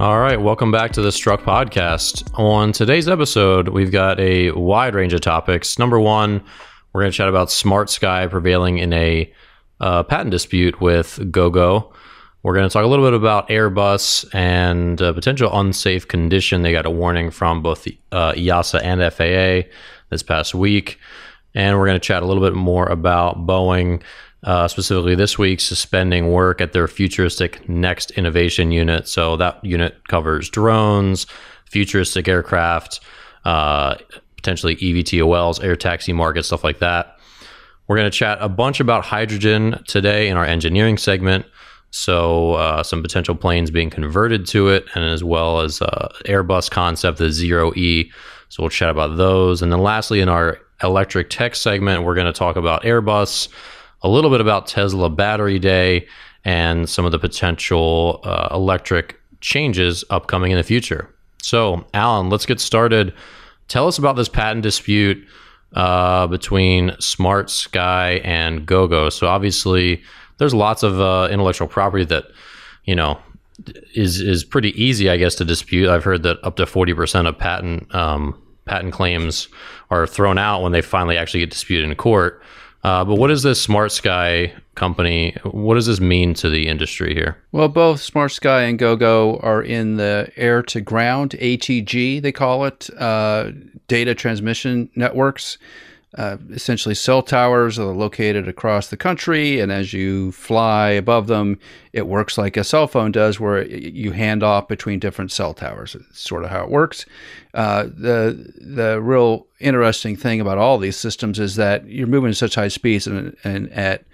All right, welcome back to the Struck Podcast. On today's episode, we've got a wide range of topics. Number one, we're going to chat about Smart Sky prevailing in a uh, patent dispute with GoGo. We're going to talk a little bit about Airbus and potential unsafe condition. They got a warning from both uh, EASA and FAA this past week. And we're going to chat a little bit more about Boeing, uh, specifically this week, suspending work at their futuristic Next Innovation Unit. So that unit covers drones, futuristic aircraft, uh, potentially EVTOLs, air taxi market, stuff like that. We're going to chat a bunch about hydrogen today in our engineering segment. So, uh, some potential planes being converted to it, and as well as uh, Airbus concept, the Zero E. So, we'll chat about those. And then, lastly, in our electric tech segment, we're going to talk about Airbus, a little bit about Tesla Battery Day, and some of the potential uh, electric changes upcoming in the future. So, Alan, let's get started. Tell us about this patent dispute uh, between Smart Sky and GoGo. So, obviously, there's lots of uh, intellectual property that you know is is pretty easy, I guess, to dispute. I've heard that up to forty percent of patent um, patent claims are thrown out when they finally actually get disputed in court. Uh, but what is this Smart Sky company? What does this mean to the industry here? Well, both Smart Sky and GoGo are in the air to ground, ATG, they call it, uh, data transmission networks. Uh, essentially, cell towers are located across the country, and as you fly above them, it works like a cell phone does, where you hand off between different cell towers. It's sort of how it works. Uh, the the real interesting thing about all these systems is that you're moving at such high speeds and, and at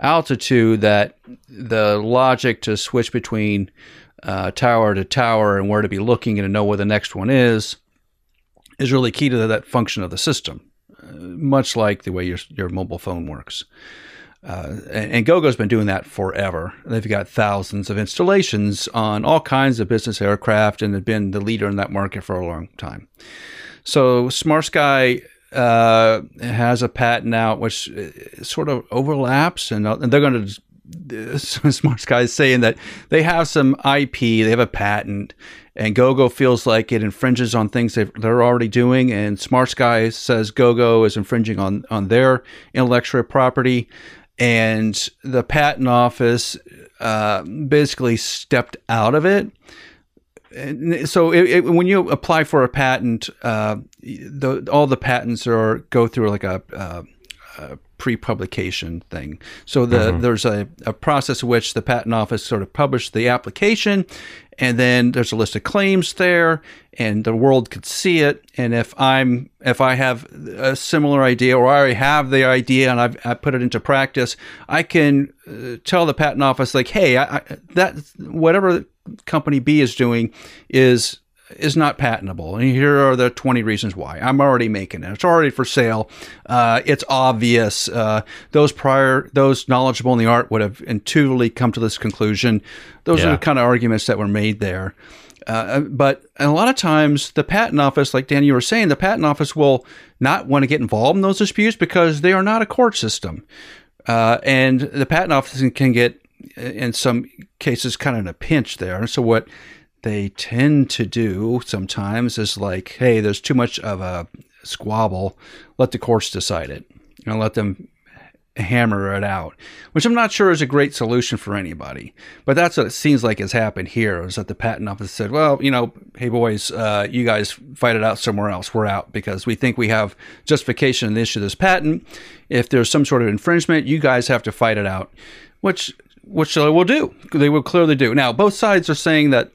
altitude that the logic to switch between uh, tower to tower and where to be looking and to know where the next one is is really key to that function of the system much like the way your your mobile phone works. Uh, and, and GoGo's been doing that forever. They've got thousands of installations on all kinds of business aircraft and have been the leader in that market for a long time. So Smart Sky uh, has a patent out which uh, sort of overlaps, and, and they're going to. Smart Sky is saying that they have some IP, they have a patent, and GoGo feels like it infringes on things they're already doing, and Smart Sky says GoGo is infringing on on their intellectual property, and the patent office uh, basically stepped out of it. And so, it, it, when you apply for a patent, uh, the, all the patents are go through like a, a, a pre-publication thing. So the mm-hmm. there's a, a process in which the patent office sort of published the application, and then there's a list of claims there, and the world could see it. And if I'm if I have a similar idea, or I already have the idea and I've I put it into practice, I can uh, tell the patent office like, hey, I, I, that whatever company B is doing is is not patentable. And here are the 20 reasons why. I'm already making it. It's already for sale. Uh, it's obvious. Uh, those prior, those knowledgeable in the art would have intuitively come to this conclusion. Those yeah. are the kind of arguments that were made there. Uh, but a lot of times, the patent office, like Dan, you were saying, the patent office will not want to get involved in those disputes because they are not a court system. Uh, and the patent office can get, in some cases, kind of in a pinch there. So, what they tend to do sometimes is like, hey, there's too much of a squabble. Let the courts decide it and let them hammer it out, which I'm not sure is a great solution for anybody. But that's what it seems like has happened here is that the patent office said, well, you know, hey, boys, uh, you guys fight it out somewhere else. We're out because we think we have justification in the issue of this patent. If there's some sort of infringement, you guys have to fight it out, which which they will do. They will clearly do. Now, both sides are saying that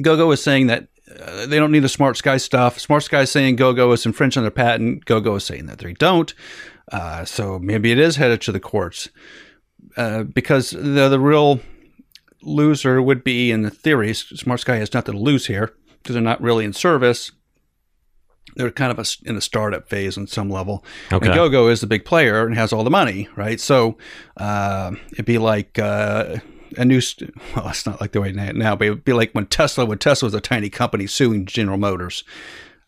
GoGo is saying that uh, they don't need the Smart Sky stuff. Smart Sky is saying GoGo is infringing on their patent. GoGo is saying that they don't. Uh, so maybe it is headed to the courts uh, because the the real loser would be in the theory. Smart Sky has nothing to lose here. because they're not really in service. They're kind of a, in a startup phase on some level. Okay. And GoGo is the big player and has all the money, right? So uh, it'd be like uh, a new, st- well, it's not like the way now, but it'd be like when Tesla, when Tesla was a tiny company suing General Motors.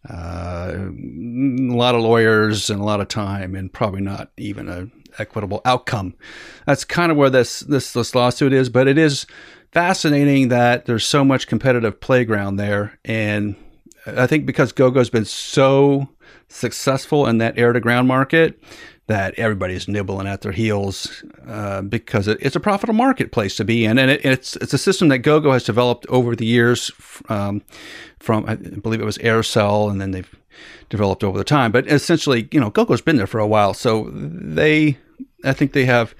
Uh, a lot of lawyers and a lot of time, and probably not even a equitable outcome. That's kind of where this this this lawsuit is, but it is fascinating that there's so much competitive playground there, and I think because GoGo's been so successful in that air to ground market that everybody's nibbling at their heels uh, because it, it's a profitable marketplace to be in, and it, it's it's a system that GoGo has developed over the years. Um, from I believe it was Aircell, and then they've developed over the time. But essentially, you know, GoGo's been there for a while, so they, I think they have.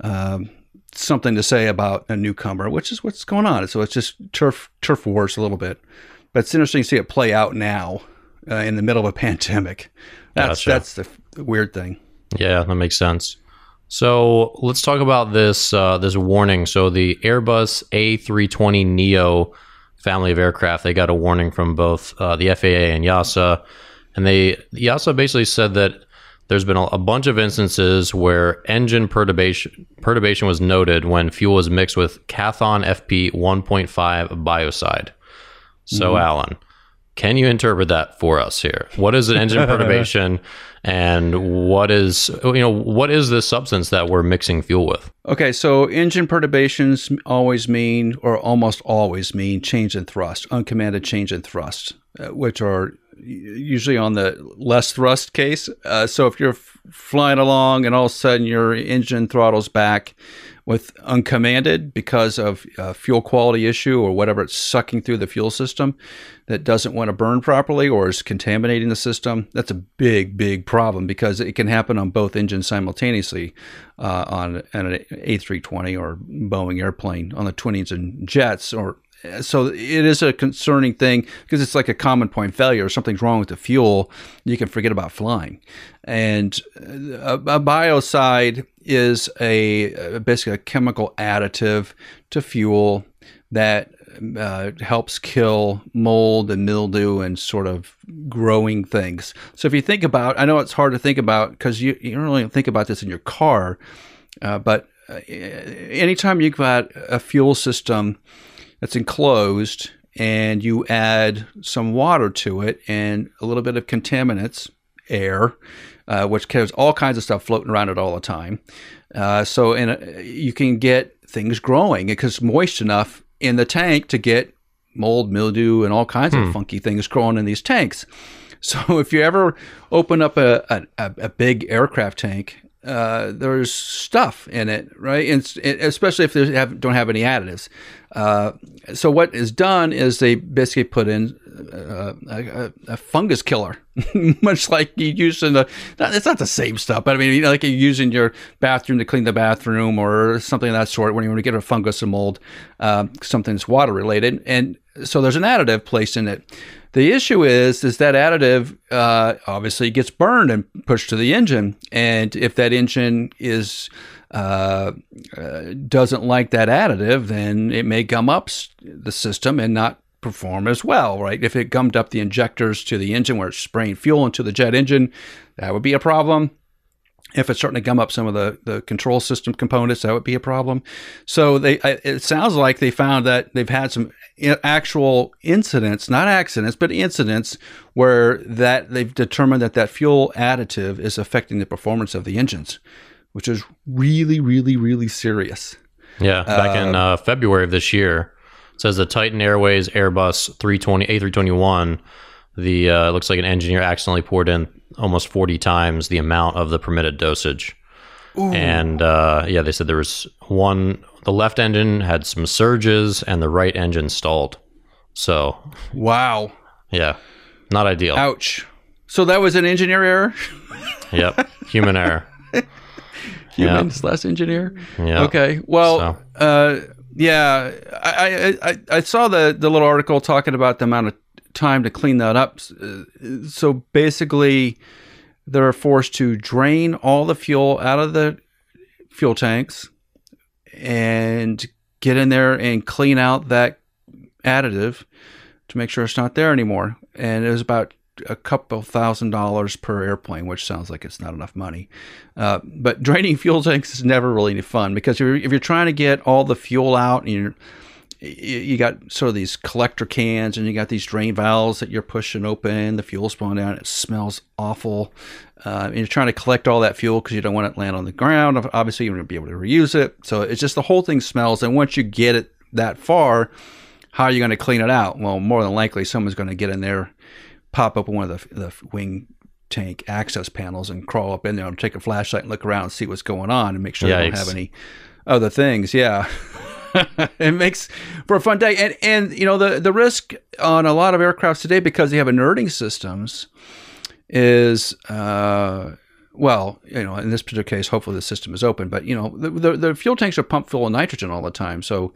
Um, something to say about a newcomer, which is what's going on. So it's just turf turf wars a little bit, but it's interesting to see it play out now uh, in the middle of a pandemic. That's Gotcha. that's the f- weird thing. Yeah, that makes sense. So let's talk about this uh, this warning. So the Airbus A320 Neo family of aircraft, they got a warning from both uh, the FAA and EASA, and they EASA basically said that there's been a, bunch of instances where engine perturbation perturbation was noted when fuel was mixed with Kathon FP 1.5 biocide. So, Alan, can you interpret that for us here? What is an engine perturbation, and what is you know what is this substance that we're mixing fuel with? Okay, so engine perturbations always mean, or almost always mean, change in thrust, uncommanded change in thrust, uh, which are usually on the less thrust case. Uh, so if you're f- flying along and all of a sudden your engine throttles back with uncommanded because of a fuel quality issue or whatever it's sucking through the fuel system that doesn't want to burn properly or is contaminating the system, that's a big, big problem because it can happen on both engines simultaneously uh, on an A320 or Boeing airplane on the twin engine jets or so it is a concerning thing because it's like a common point failure. or Something's wrong with the fuel, you can forget about flying. And a, a biocide is a basically a chemical additive to fuel that uh, helps kill mold and mildew and sort of growing things. So if you think about, I know it's hard to think about because you, you don't really think about this in your car, uh, but uh, anytime you've got a fuel system that's enclosed and you add some water to it and a little bit of contaminants, air, uh, which has all kinds of stuff floating around it all the time. Uh, so in a, you can get things growing because it's moist enough in the tank to get mold, mildew, and all kinds of funky things growing in these tanks. So if you ever open up a, a, a big aircraft tank, uh, there's stuff in it, right? And especially if they have, don't have any additives. Uh, so what is done is they basically put in uh, a, a, fungus killer, much like you use in the. It's not the same stuff, but I mean, you know, like you use in your bathroom to clean the bathroom or something of that sort when you want to get a fungus and mold, uh, something that's water related, and so there's an additive placed in it. The issue is, is that additive uh, obviously gets burned and pushed to the engine, and if that engine is uh, uh, doesn't like that additive, then it may gum up the system and not perform as well, right? If it gummed up the injectors to the engine where it's spraying fuel into the jet engine, that would be a problem. If it's starting to gum up some of the, the control system components, that would be a problem. So they, it sounds like they found that they've had some actual incidents, not accidents, but incidents where that they've determined that that fuel additive is affecting the performance of the engines, which is really, really, really serious. Yeah, back in uh, February of this year, it says the Titan Airways Airbus 320 A321. The uh, looks like an engineer accidentally poured in almost 40 times the amount of the permitted dosage. Ooh. And uh, yeah, they said there was one. The left engine had some surges, and the right engine stalled. So, wow. Yeah, not ideal. Ouch. So that was an engineer error. yep, human error. Human yep. slash engineer. Yeah. Okay. Well. So. Uh, yeah, I, I I saw the the little article talking about the amount of time to clean that up. So basically, they're forced to drain all the fuel out of the fuel tanks and get in there and clean out that additive to make sure it's not there anymore. And it was about a couple thousand dollars per airplane, which sounds like it's not enough money. Uh, but draining fuel tanks is never really any fun because if you're, if you're trying to get all the fuel out and you're you got sort of these collector cans and you got these drain valves that you're pushing open. The fuel's flowing down. It smells awful. Uh, and you're trying to collect all that fuel because you don't want it to land on the ground. Obviously you're going to be able to reuse it. So it's just the whole thing smells. And once you get it that far how are you going to clean it out? Well more than likely someone's going to get in there pop open one of the, the wing tank access panels and crawl up in there and take a flashlight and look around and see what's going on and make sure Yikes. they don't have any other things. Yeah it makes for a fun day. And and you know the the risk on a lot of aircrafts today because they have inerting systems is uh, well, you know, in this particular case, hopefully the system is open. But you know, the, the, the fuel tanks are pumped full of nitrogen all the time, so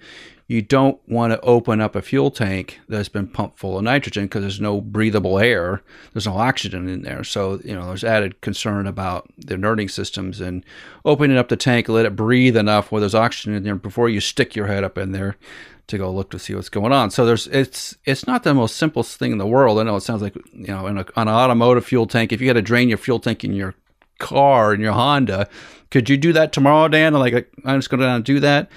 you don't want to open up a fuel tank that's been pumped full of nitrogen because there's no breathable air, there's no oxygen in there. So you know, there's added concern about the inerting systems and opening up the tank, let it breathe enough where there's oxygen in there before you stick your head up in there to go look to see what's going on. So there's it's it's not the most simplest thing in the world. I know it sounds like you know, in a, on an automotive fuel tank, if you had to drain your fuel tank in your car in your Honda. Could you do that tomorrow, Dan? Like, I'm just going to do that.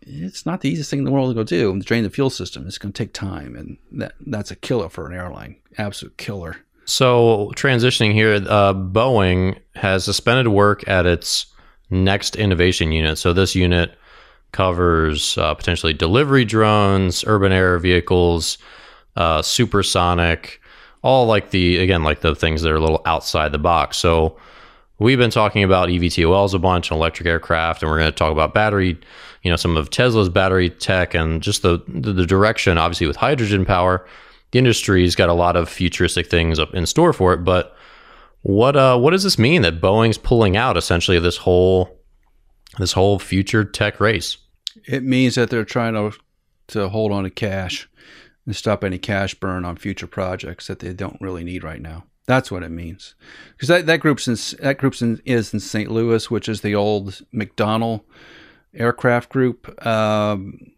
It's not the easiest thing in the world to go do. Drain the fuel system. It's going to take time, and that that's a killer for an airline. Absolute killer. So transitioning here, uh, Boeing has suspended work at its next innovation unit. So this unit covers uh, potentially delivery drones, urban air vehicles, uh, supersonic, all like the again like the things that are a little outside the box. So we've been talking about eVTOLs a bunch, and electric aircraft, and we're going to talk about battery, you know, some of Tesla's battery tech and just the, the, the direction, obviously, with hydrogen power. The industry's got a lot of futuristic things up in store for it, but what uh, what does this mean that Boeing's pulling out essentially this whole this whole future tech race? It means that they're trying to to hold on to cash and stop any cash burn on future projects that they don't really need right now. That's what it means. Because that, that group's in, that group's in, is in St. Louis, which is the old McDonnell aircraft group. Um,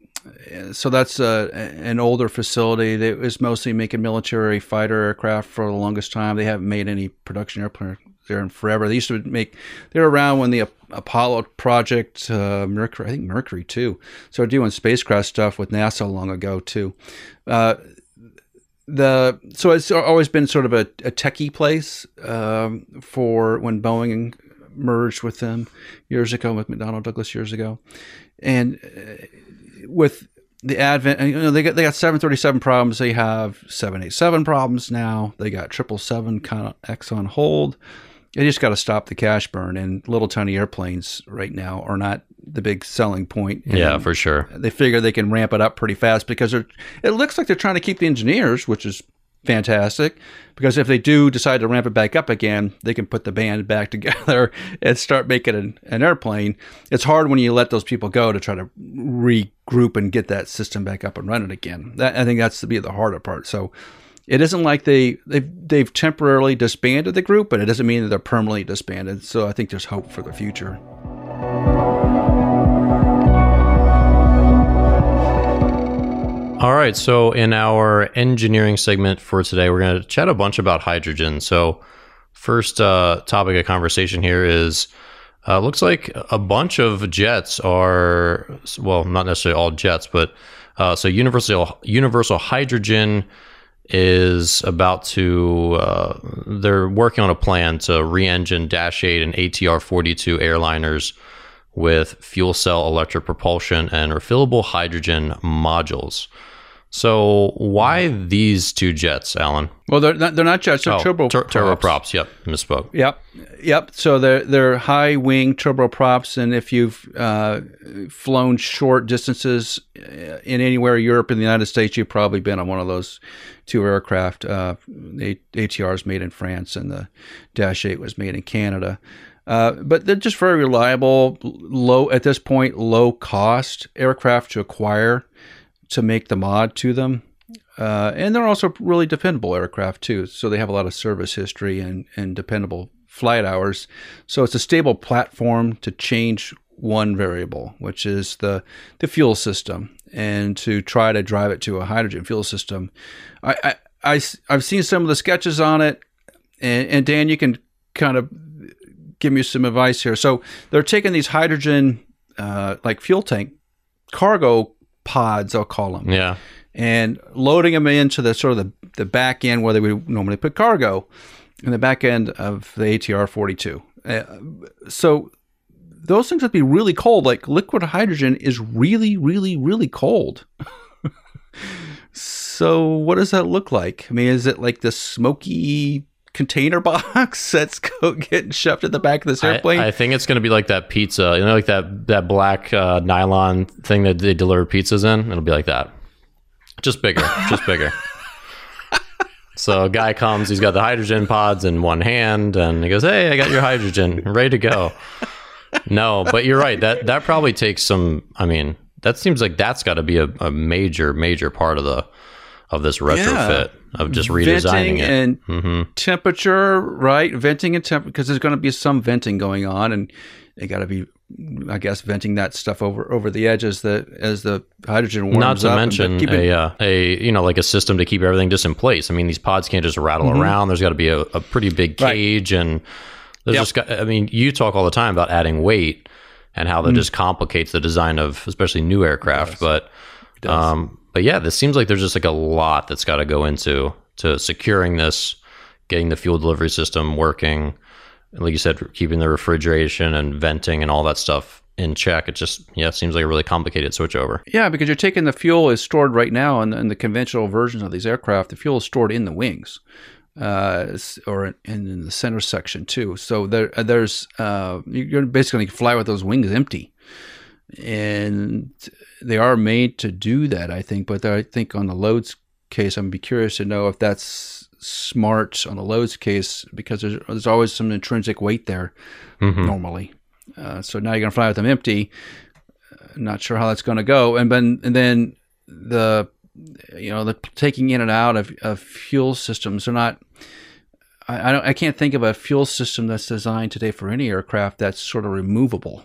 so that's uh, an older facility that was mostly making military fighter aircraft for the longest time. They haven't made any production airplane there in forever. They used to make. They were around when the Apollo project, uh, Mercury, I think Mercury too. Started doing spacecraft stuff with NASA long ago too. Uh, the so it's always been sort of a, a techie place um, for when Boeing merged with them years ago with McDonnell Douglas years ago, and uh, with the advent, you know, they got they got seven thirty seven problems. They have seven eight seven problems now. They got triple seven kind of X on hold. They just got to stop the cash burn. And little tiny airplanes right now are not the big selling point. And yeah, for sure. They figure they can ramp it up pretty fast because it looks like they're trying to keep the engineers, which is fantastic. Because if they do decide to ramp it back up again, they can put the band back together and start making an, an airplane. It's hard when you let those people go to try to regroup and get that system back up and running again. That, I think that's to be the harder part. So it isn't like they they've, they've temporarily disbanded the group, but it doesn't mean that they're permanently disbanded. So I think there's hope for the future. All right. So, in our engineering segment for today, we're going to chat a bunch about hydrogen. So, first uh, topic of conversation here is uh, looks like a bunch of jets are, well, not necessarily all jets, but uh, so universal universal hydrogen is about to uh, they're working on a plan to re-engine dash 8 and atr 42 airliners with fuel cell electric propulsion and refillable hydrogen modules so why these two jets, Alan? Well, they're not, they're not jets. They're oh, turbo tur- turboprops. Yep, misspoke. Yep, yep. So they're they're high wing turboprops, and if you've uh, flown short distances uh, in anywhere Europe and the United States, you've probably been on one of those two aircraft. Uh, the ATR is made in France, and the Dash Eight was made in Canada. Uh, but they're just very reliable, low at this point, low cost aircraft to acquire to make the mod to them. Uh, and they're also really dependable aircraft too. So they have a lot of service history and, and dependable flight hours. So it's a stable platform to change one variable, which is the the fuel system, and to try to drive it to a hydrogen fuel system. I, I, I have seen some of the sketches on it, and, and Dan, you can kind of give me some advice here. So they're taking these hydrogen uh, like fuel tank cargo pods, I'll call them. Yeah. And loading them into the sort of the, the back end where they would normally put cargo in the back end of the ATR 42. Uh, so those things would be really cold. Like liquid hydrogen is really, really, really cold. so what does that look like? I mean, is it like the smoky container box that's getting shoved at the back of this airplane. I, I think it's going to be like that pizza, you know, like that that black uh, nylon thing that they deliver pizzas in. It'll be like that, just bigger, just bigger. So a guy comes, he's got the hydrogen pods in one hand, and he goes, "Hey, I got your hydrogen, ready to go." No, but you're right. That that probably takes some. I mean, that seems like that's got to be a, a major, major part of the of this retrofit yeah. of just redesigning venting it and mm-hmm. temperature, right? Venting and temperature because there's going to be some venting going on, and they got to be, I guess, venting that stuff over over the edge as the as the hydrogen warms Not to up mention a uh, a you know like a system to keep everything just in place. I mean, these pods can't just rattle mm-hmm. around. There's got to be a, a, pretty big cage, right. and there's yep. just got. I mean, you talk all the time about adding weight and how that mm-hmm. just complicates the design of especially new aircraft, but. Um, but yeah, this seems like there's just like a lot that's got to go into to securing this, getting the fuel delivery system working, like you said, keeping the refrigeration and venting and all that stuff in check. It just yeah, seems like a really complicated switchover. Yeah, because you're taking the fuel is stored right now in the, in the conventional versions of these aircraft. The fuel is stored in the wings. Uh, or in, in, the center section too. So there, there's uh, you're basically fly with those wings empty and they are made to do that, I think. But I think on the loads case, I'm be curious to know if that's smart on the loads case because there's there's always some intrinsic weight there mm-hmm. normally. Uh, so now you're gonna fly with them empty. Uh, not sure how that's gonna go, and then and then the you know the taking in and out of, of fuel systems are not. I, I don't. I can't think of a fuel system that's designed today for any aircraft that's sort of removable.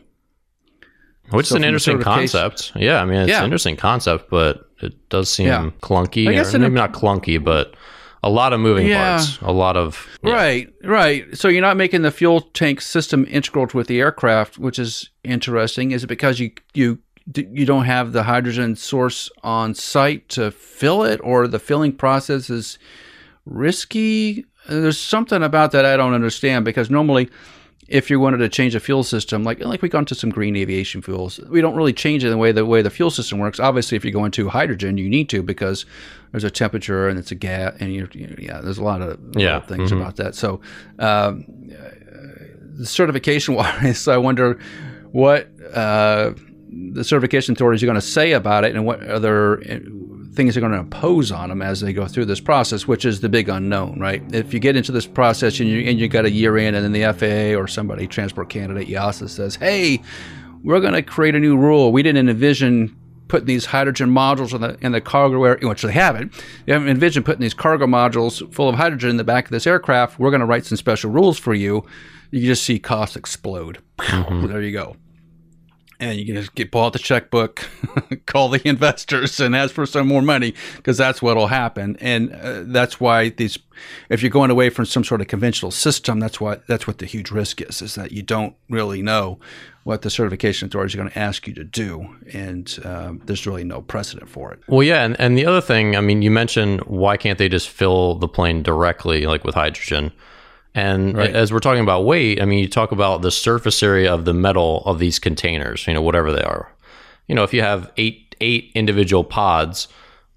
Which so is an interesting concept. Yeah, I mean, it's yeah. an interesting concept, but it does seem yeah. clunky. I guess or maybe not clunky, but a lot of moving yeah. parts. A lot of right, right. So you're not making the fuel tank system integral with the aircraft, which is interesting. Is it because you you you don't have the hydrogen source on site to fill it, or the filling process is risky? There's something about that I don't understand because normally if you wanted to change a fuel system, like like we got into some green aviation fuels, we don't really change it the way the way the fuel system works. Obviously, if you go into hydrogen, you need to because there's a temperature and it's a gas, and you yeah, there's a lot of, yeah. things mm-hmm. about that. So, um, the certification wise, I wonder what uh, the certification authorities are going to say about it, and what other things are going to impose on them as they go through this process, which is the big unknown, right? If you get into this process and you and you got a year in, and then the FAA or somebody, Transport Canada, EASA says, "Hey, we're going to create a new rule. We didn't envision." Putting these hydrogen modules in the in the cargo area, which they haven't. They haven't envisioned putting these cargo modules full of hydrogen in the back of this aircraft. We're going to write some special rules for you. You just see costs explode. Mm-hmm. There you go and you can just get pull out the checkbook, call the investors, and ask for some more money because that's what'll happen. And uh, that's why these, if you're going away from some sort of conventional system, that's what that's what the huge risk is: is that you don't really know what the certification authorities are going to ask you to do, and um, there's really no precedent for it. Well, yeah, and, and the other thing, I mean, you mentioned why can't they just fill the plane directly, like with hydrogen? And right. as we're talking about weight, I mean, you talk about the surface area of the metal of these containers, you know, whatever they are. You know, if you have eight eight individual pods,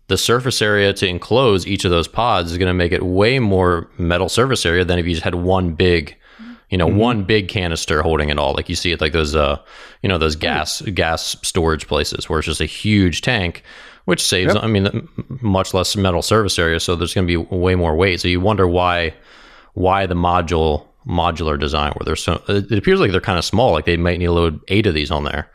the surface area to enclose each of those pods is going to make it way more metal surface area than if you just had one big, you know, mm-hmm. one big canister holding it all. Like you see it like those, uh, you know, those gas gas storage places where it's just a huge tank, which saves, yep. I mean, much less metal surface area. So there's going to be way more weight. So you wonder why why the module modular design where they're so it appears like they're kind of small like they might need to load eight of these on there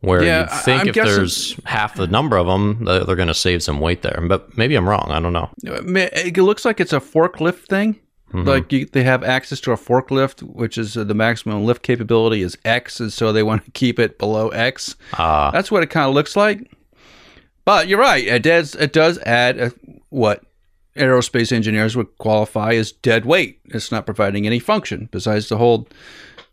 where yeah, you think I'm if guessing, there's half the number of them they're going to save some weight there but maybe i'm wrong i don't know it looks like it's a forklift thing Like you, they have access to a forklift, which is uh, the maximum lift capability is X, and so they want to keep it below X. Ah, That's what it kind of looks like. But you're right. It does. It does add a, what aerospace engineers would qualify as dead weight. It's not providing any function besides to hold,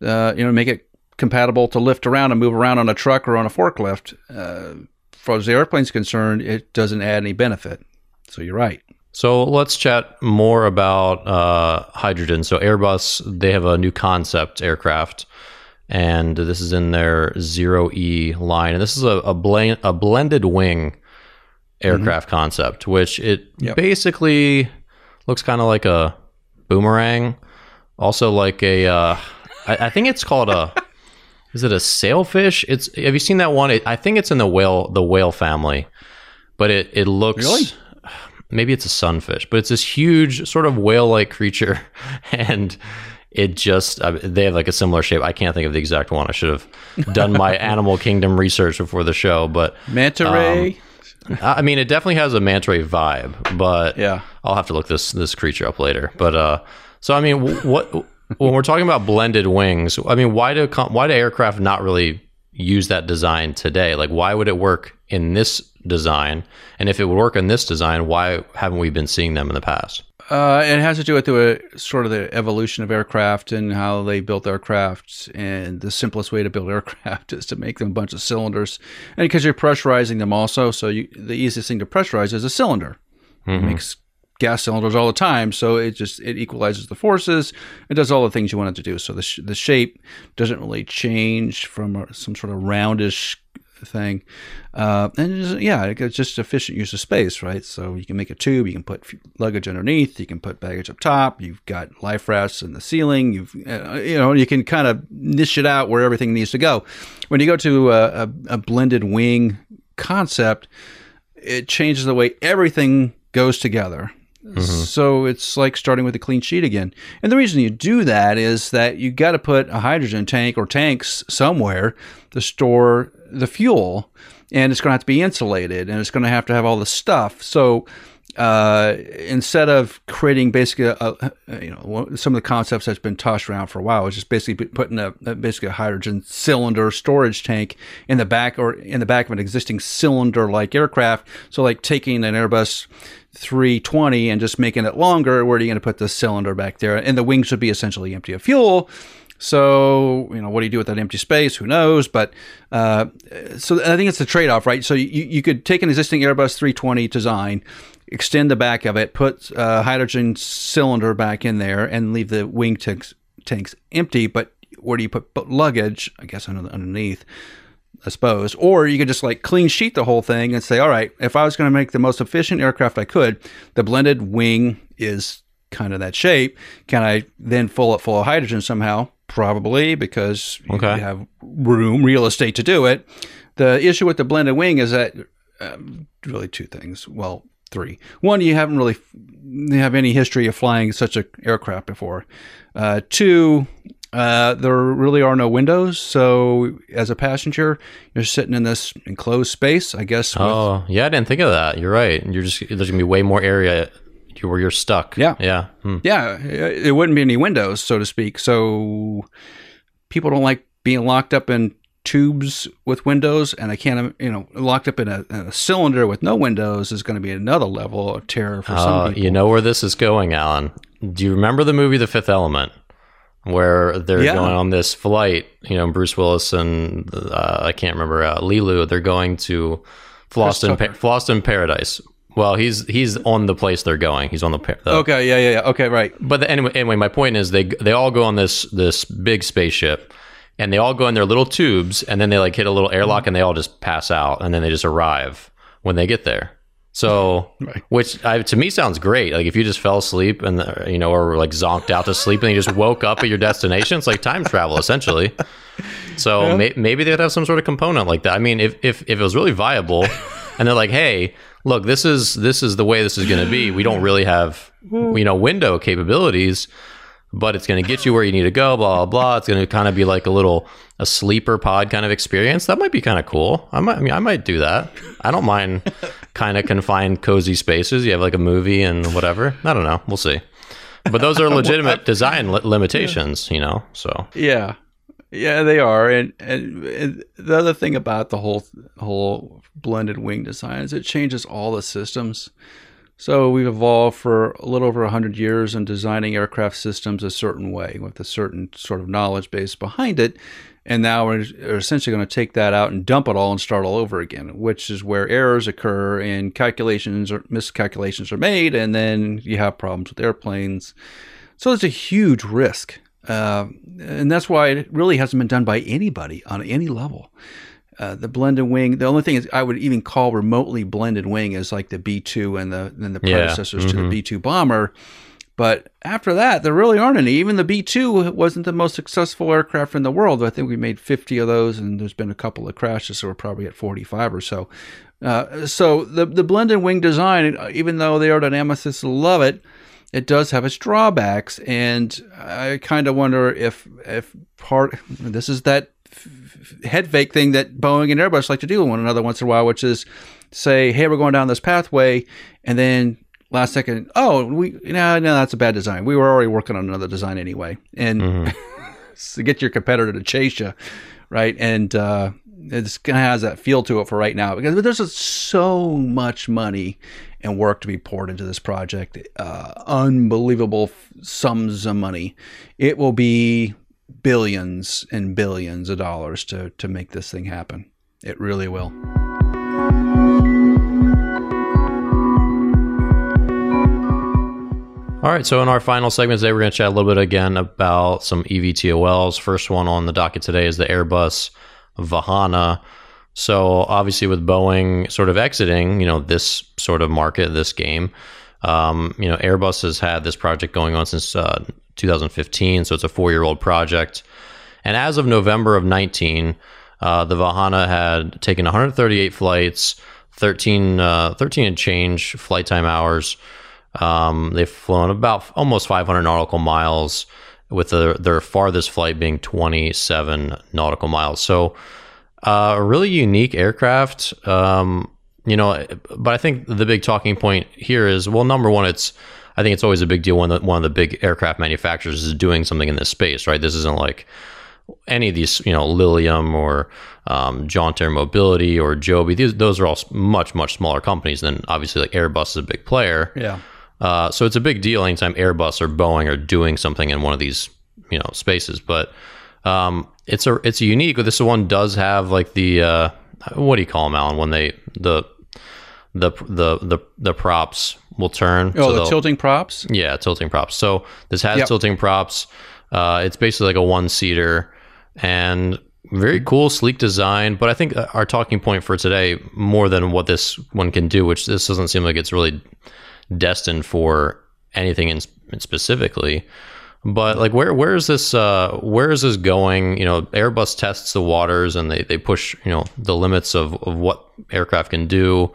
uh, you know, make it compatible to lift around and move around on a truck or on a forklift. Uh, as far as the airplane's concerned, it doesn't add any benefit. So you're right. So let's chat more about uh, hydrogen. So Airbus, they have a new concept aircraft, and this is in their Zero E line, and this is a a, blend, a blended wing aircraft concept, which it Yep. basically looks kind of like a boomerang, also like a. Uh, I, I think it's called a. Is it a sailfish? It's. Have you seen that one? It, I think it's in the whale the whale family, but it it looks Really? maybe it's a sunfish, but it's this huge sort of whale-like creature, and it just they have like a similar shape. I can't think of the exact one. I should have done my animal kingdom research before the show, but Manta ray. I I mean, it definitely has a manta ray vibe. But Yeah. I'll have to look this this creature up later. But uh, so I mean, what when we're talking about blended wings, I mean, why do why do aircraft not really use that design today? Like, why would it work in this design? And if it would work in this design, why haven't we been seeing them in the past? Uh, it has to do with the sort of the evolution of aircraft and how they built aircraft. And the simplest way to build aircraft is to make them a bunch of cylinders, and because you're pressurizing them also, so you, the easiest thing to pressurize is a cylinder. It makes gas cylinders all the time, so it just it equalizes the forces. It does all the things you want it to do. So the sh- the shape doesn't really change from a, some sort of roundish thing. Uh, and it's, yeah, it's just efficient use of space, right? So you can make a tube, you can put luggage underneath, you can put baggage up top. You've got life rafts in the ceiling. You've uh, you know you can kind of niche it out where everything needs to go. When you go to a, a, a blended wing concept, it changes the way everything goes together. So it's like starting with a clean sheet again. And the reason you do that is that you got to put a hydrogen tank or tanks somewhere to store the fuel, and it's going to have to be insulated, and it's going to have to have all the stuff. So uh, instead of creating basically a, a, you know some of the concepts that's been tossed around for a while is just basically putting a, a basically a hydrogen cylinder storage tank in the back or in the back of an existing cylinder like aircraft. So like taking an airbus 320 and just making it longer where are you going to put the cylinder back there? And the wings would be essentially empty of fuel so, you know, what do you do with that empty space? Who knows? But uh, so I think it's a trade off, right? So you, you could take an existing Airbus 320 design, extend the back of it, put a hydrogen cylinder back in there, and leave the wing tanks, tanks empty. But where do you put put luggage? I guess under, underneath. I suppose. Or you could just like clean sheet the whole thing and say, all right, if I was going to make the most efficient aircraft I could, the blended wing is kind of that shape. Can I then fill it full of hydrogen somehow? Probably because Okay. you have room, real estate to do it. The issue with the blended wing is that um, really two things. Well, three. One, you haven't really have any history of flying such a aircraft before. Uh, two, uh, there really are no windows, so as a passenger, you're sitting in this enclosed space. I guess. Oh, yeah, I didn't think of that. You're right. You're just there's gonna be way more area where you're stuck. Yeah. yeah. Hmm. Yeah, it wouldn't be any windows, so to speak. So people don't like being locked up in tubes with windows, and I can't, you know, locked up in a, in a cylinder with no windows is going to be another level of terror for some Uh, people. you know where this is going, Alan. Do you remember the movie The Fifth Element, where they're Yeah. going on this flight? You know, Bruce Willis and uh, I can't remember uh, Leeloo. They're going to Fhloston, Tucker. pa- Fhloston Paradise. Well, he's he's on the place they're going. He's on the, the Okay, yeah, yeah, yeah. Okay, right. but the, anyway, anyway, my point is they they all go on this this big spaceship, and they all go in their little tubes, and then they like hit a little airlock, and they all just pass out, and then they just arrive when they get there. So, Right. which I, to me sounds great. Like if you just fell asleep and uh, you know, or like zonked out to sleep, and you just woke up at your destination, it's like time travel essentially. So may, maybe they'd have some sort of component like that. I mean, if if if it was really viable, and they're like, hey, look, this is this is the way this is going to be. We don't really have hmm. you know window capabilities, but it's going to get you where you need to go. Blah blah blah. It's going to kind of be like a little a sleeper pod kind of experience. That might be kind of cool. I might. I mean, I might do that. I don't mind kind of confined, cozy spaces. You have like a movie and whatever. I don't know. We'll see. but those are legitimate design li- limitations, you know. So Yeah, yeah, they are. And, and and the other thing about the whole whole blended wing design is it changes all the systems. So we've evolved for a little over hundred years in designing aircraft systems a certain way with a certain sort of knowledge base behind it. And now we're essentially going to take that out and dump it all and start all over again, which is where errors occur and calculations or miscalculations are made, and then you have problems with airplanes. So it's a huge risk. Uh, and that's why it really hasn't been done by anybody on any level. Uh, the blended wing, the only thing is I would even call remotely blended wing is like the B 2 and the, and the Yeah, predecessors to the mhm. B 2 bomber. But after that, there really aren't any. Even the B 2 wasn't the most successful aircraft in the world. I think we made 50 of those, and there's been a couple of crashes, so we're probably at 45 or so. Uh, so the, the blended wing design, even though the aerodynamicists love it, it does have its drawbacks, and I kind of wonder if if part this is that head fake thing that Boeing and Airbus like to do with one another once in a while, which is say, "Hey, we're going down this pathway," and then last second, "Oh, we no, no, that's a bad design. We were already working on another design anyway," and to get your competitor to chase you, right? And uh, it's kind of has that feel to it for right now because there's just so much money and work to be poured into this project. Uh, unbelievable sums of money. It will be billions and billions of dollars to to make this thing happen. It really will. All right, so in our final segment today, we're going to chat a little bit again about some EVTOLs. First one on the docket today is the Airbus Vahana. So obviously, with Boeing sort of exiting, you know, this sort of market, this game, um, you know, Airbus has had this project going on since uh, 2015. So it's a four-year-old project, and as of November of 19, uh, the Vahana had taken 138 flights, 13, uh, 13 and change flight time hours. Um, they've flown about almost 500 nautical miles, with their, their farthest flight being 27 nautical miles. So, uh, a really unique aircraft. Um, you know, but I think the big talking point here is well, number one, it's I think it's always a big deal when the, one of the big aircraft manufacturers is doing something in this space, right? This isn't like any of these, you know, Lilium or um, Jaunt Air Mobility or Joby. These, those are all much, much smaller companies than obviously like Airbus is a big player. Yeah. Uh, so it's a big deal anytime Airbus or Boeing are doing something in one of these, you know, spaces. But um, it's a it's a unique. This one does have like the uh, what do you call them, Alan? When they the the the the, the props will turn. Oh, the tilting props. yeah, tilting props. So this has Yep. tilting props. Uh, it's basically like a one seater and very cool, sleek design. But I think our talking point for today, more than what this one can do, which this doesn't seem like it's really destined for anything in, specifically. But like, where where is this? Uh, where is this going? You know, Airbus tests the waters and they, they push you know the limits of, of what aircraft can do,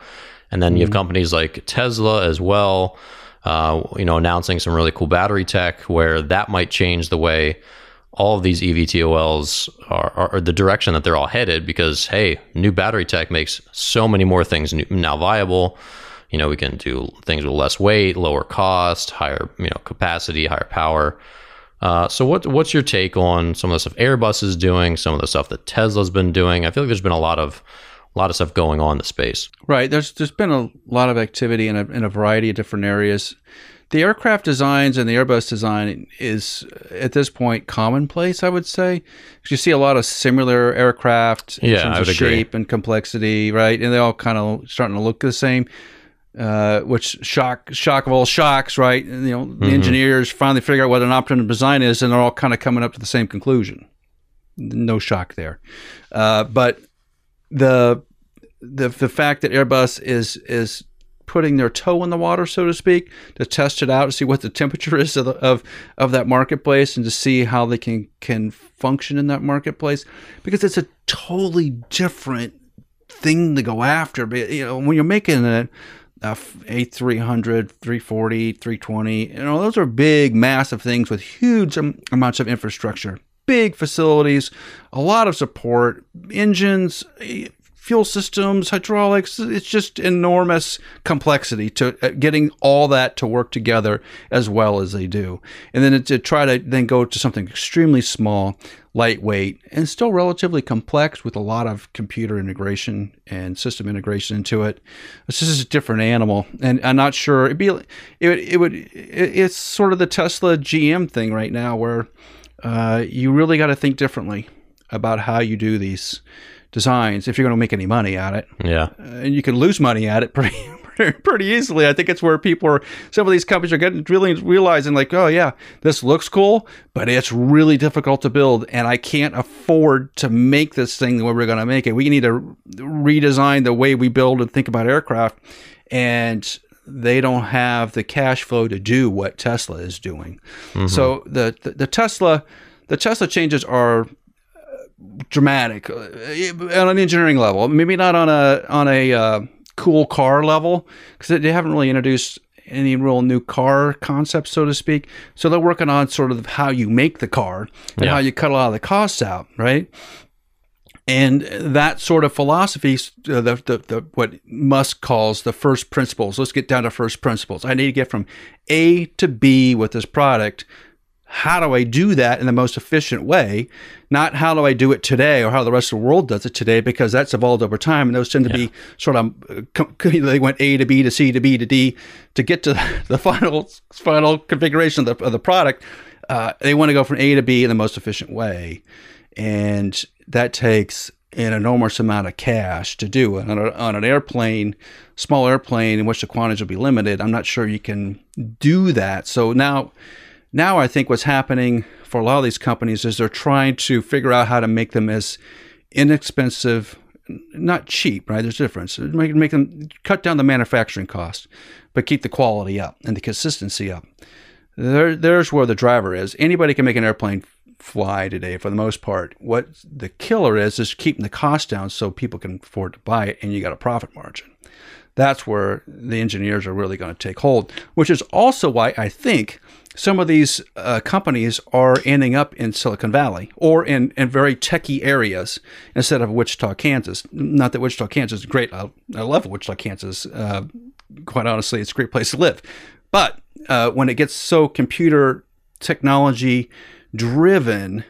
and then you have companies like Tesla as well. Uh, you know, announcing some really cool battery tech where that might change the way all of these EVTOLs are, are, are the direction that they're all headed. Because hey, new battery tech makes so many more things new, now viable. You know, we can do things with less weight, lower cost, higher you know capacity, higher power. Uh, so what what's your take on some of the stuff Airbus is doing, some of the stuff that Tesla's been doing? I feel like there's been a lot of a lot of stuff going on in the space. Right. There's there's been a lot of activity in a, in a variety of different areas. The aircraft designs and the Airbus design is at this point commonplace, I would say. you see a lot of similar aircraft in Yeah, terms of agree. shape and complexity, right? And they all kind of starting to look the same. Uh, which shock shock of all shocks, right? And, you know, the engineers finally figure out what an optimum design is, and they're all kind of coming up to the same conclusion. No shock there, uh, but the the the fact that Airbus is is putting their toe in the water, so to speak, to test it out to see what the temperature is of the, of, of that marketplace and to see how they can can function in that marketplace, because it's a totally different thing to go after. But you know, when you're making a a A300, 340, 320, you know, those are big, massive things with huge am- amounts of infrastructure, big facilities, a lot of support, engines, eh, fuel systems, hydraulics. It's just enormous complexity to uh, getting all that to work together as well as they do. And then to try to then go to something extremely small, lightweight, and still relatively complex with a lot of computer integration and system integration into it. This is a different animal, and I'm not sure it'd be it, it would it's sort of the Tesla GM thing right now where uh, you really got to think differently about how you do these designs if you're going to make any money at it. Yeah. Uh, and you can lose money at it pretty pretty easily. I think it's where people are some of these companies are getting really realizing like, oh yeah, this looks cool, but it's really difficult to build and I can't afford to make this thing the way we're going to make it. We need to redesign the way we build and think about aircraft and they don't have the cash flow to do what Tesla is doing. Mm-hmm. So the, the the Tesla the Tesla changes are dramatic uh, on an engineering level. Maybe not on a on a uh, cool car level because they haven't really introduced any real new car concepts, so to speak. So they're working on sort of how you make the car and yeah. how you cut a lot of the costs out, right? And that sort of philosophy, uh, the, the, the, what Musk calls the first principles. Let's get down to first principles. I need to get from A to B with this product how do I do that in the most efficient way? Not how do I do it today or how the rest of the world does it today, because that's evolved over time. And those tend to yeah. be sort of, uh, they went A to B to C to B to D to get to the final final configuration of the, of the product. Uh, they want to go from A to B in the most efficient way. And that takes an enormous amount of cash to do it. On, a, on an airplane, small airplane in which the quantities will be limited, I'm not sure you can do that. So now, now I think what's happening for a lot of these companies is they're trying to figure out how to make them as inexpensive, not cheap, right? There's a difference. Make, make them cut down the manufacturing cost, but keep the quality up and the consistency up. There, there's where the driver is. Anybody can make an airplane fly today for the most part. What the killer is is keeping the cost down so people can afford to buy it and you got a profit margin. That's where the engineers are really going to take hold, which is also why I think some of these uh, companies are ending up in Silicon Valley or in, in very techie areas instead of Wichita, Kansas. Not that Wichita, Kansas is great. I, I love Wichita, Kansas. Uh, quite honestly, it's a great place to live. But uh, when it gets so computer technology driven,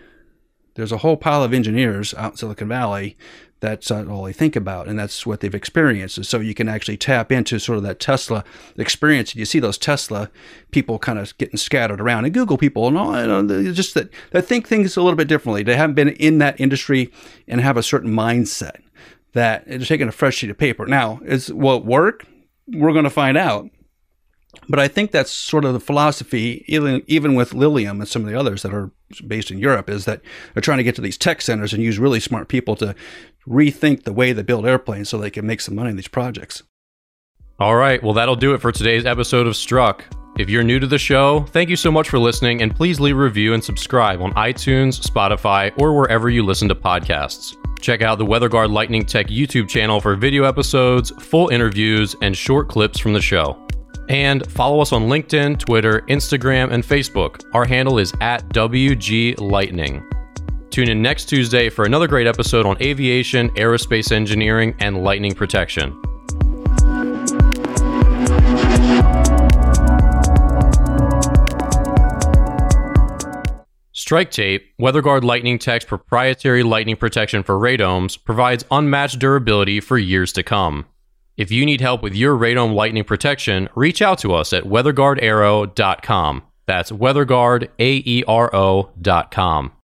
there's a whole pile of engineers out in Silicon Valley that's all they think about and that's what they've experienced. And so you can actually tap into sort of that tesla experience you see those tesla people kind of getting scattered around. And google people and all and just that they think things a little bit differently. They haven't been in that industry and have a certain mindset that they're taking a fresh sheet of paper. Now is it work? We're going to find out but I think that's sort of the philosophy, even even with Lilium and some of the others that are based in Europe, is that they're trying to get to these tech centers and use really smart people to rethink the way they build airplanes so they can make some money in these projects. All right, well that'll do it for today's episode of Struck. If you're new to the show, thank you so much for listening, and please leave a review and subscribe on iTunes, Spotify, or wherever you listen to podcasts. Check out the WeatherGuard Lightning Tech YouTube channel for video episodes, full interviews, and short clips from the show. And follow us on LinkedIn, Twitter, Instagram, and Facebook. Our handle is at WG Lightning. Tune in next Tuesday for another great episode on aviation, aerospace engineering, and lightning protection. Strike Tape, WeatherGuard Lightning Tech's proprietary lightning protection for radomes, provides unmatched durability for years to come. If you need help with your radome lightning protection, reach out to us at weatherguardaero.com. That's weatherguardaero.com.